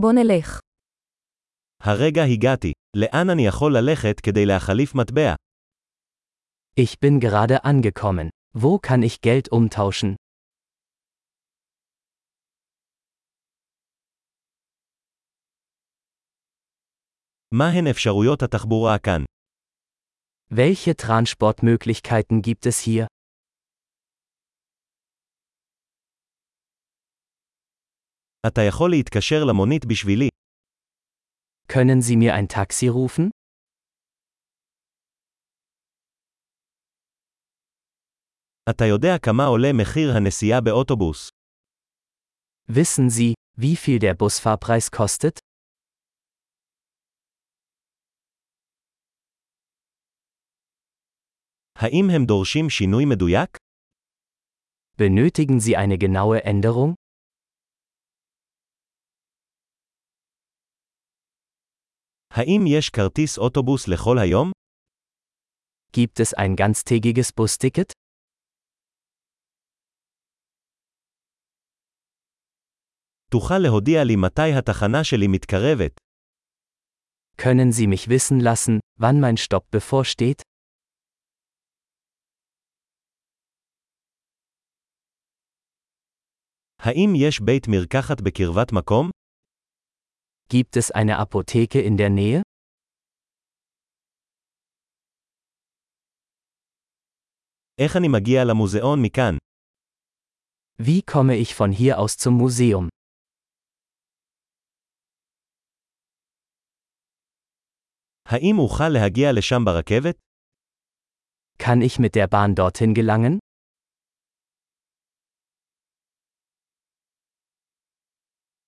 בוא נלך. הרגע הגעתי. לאן אני יכול ללכת כדי להחליף מטבע? Ich bin gerade angekommen. Wo kann ich Geld umtauschen? מהן אפשרויות התחבורה כאן? Welche Transportmöglichkeiten gibt es hier? אתה יכול להתקשר למונית בשבילי. Können Sie mir ein Taxi rufen? אתה יודע כמה עולה מחיר הנסיעה באוטובוס. Wissen Sie, wie viel der Busfahrpreis kostet? האם הם דורשים שינוי מדויק? Benötigen Sie eine genaue Änderung? האם יש כרטיס אוטובוס לכל היום? Gibt es ein ganztägiges Busticket? תוכל להודיע לי מתי התחנה שלי מתקרבת. Können Sie mich wissen lassen, wann mein Stopp bevorsteht? האם יש בית מרקחת בקרבת מקום? Gibt es eine Apotheke in der Nähe? איך אני מגיע למוזיאון מכאן? Wie komme ich von hier aus zum Museum? האם אוכל להגיע לשם ברכבת? Kann ich mit der Bahn dorthin gelangen?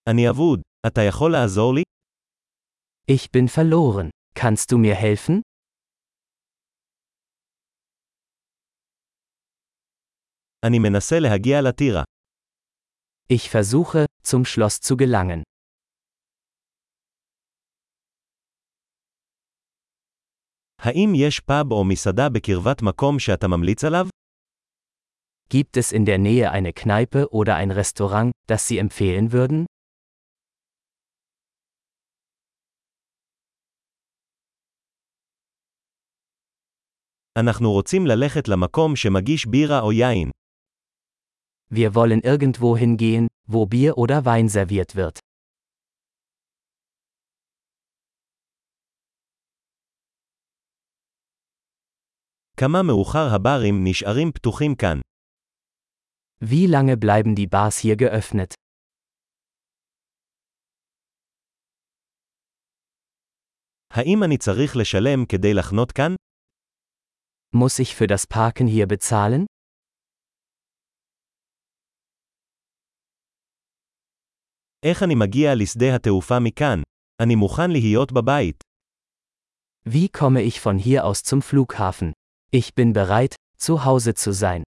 אני אבוד. אתה יכול לעזור לי? Ich bin verloren. Kannst du mir helfen? אני מנסה להגיע לטירה. Ich versuche, zum Schloss zu gelangen. האם יש פאב או מסעדה בקרבת מקום שאתה ממליץ עליו? Gibt es in der Nähe eine Kneipe oder ein Restaurant, das Sie empfehlen würden? אנחנו רוצים ללכת למקום שמגיש בירה או יין. Wir wollen irgendwo hingehen, wo Bier oder Wein serviert wird. כמה מאוחר הברים נשארים פתוחים כאן? Wie lange bleiben die Bars hier geöffnet? האם אני צריך לשלם כדי לחנות כאן? Muss ich für das Parken hier bezahlen? איך אני מגיע לשדה התעופה מכאן? אני מוכן להיות בבית. Wie komme ich von hier aus zum Flughafen? Ich bin bereit, zu Hause zu sein.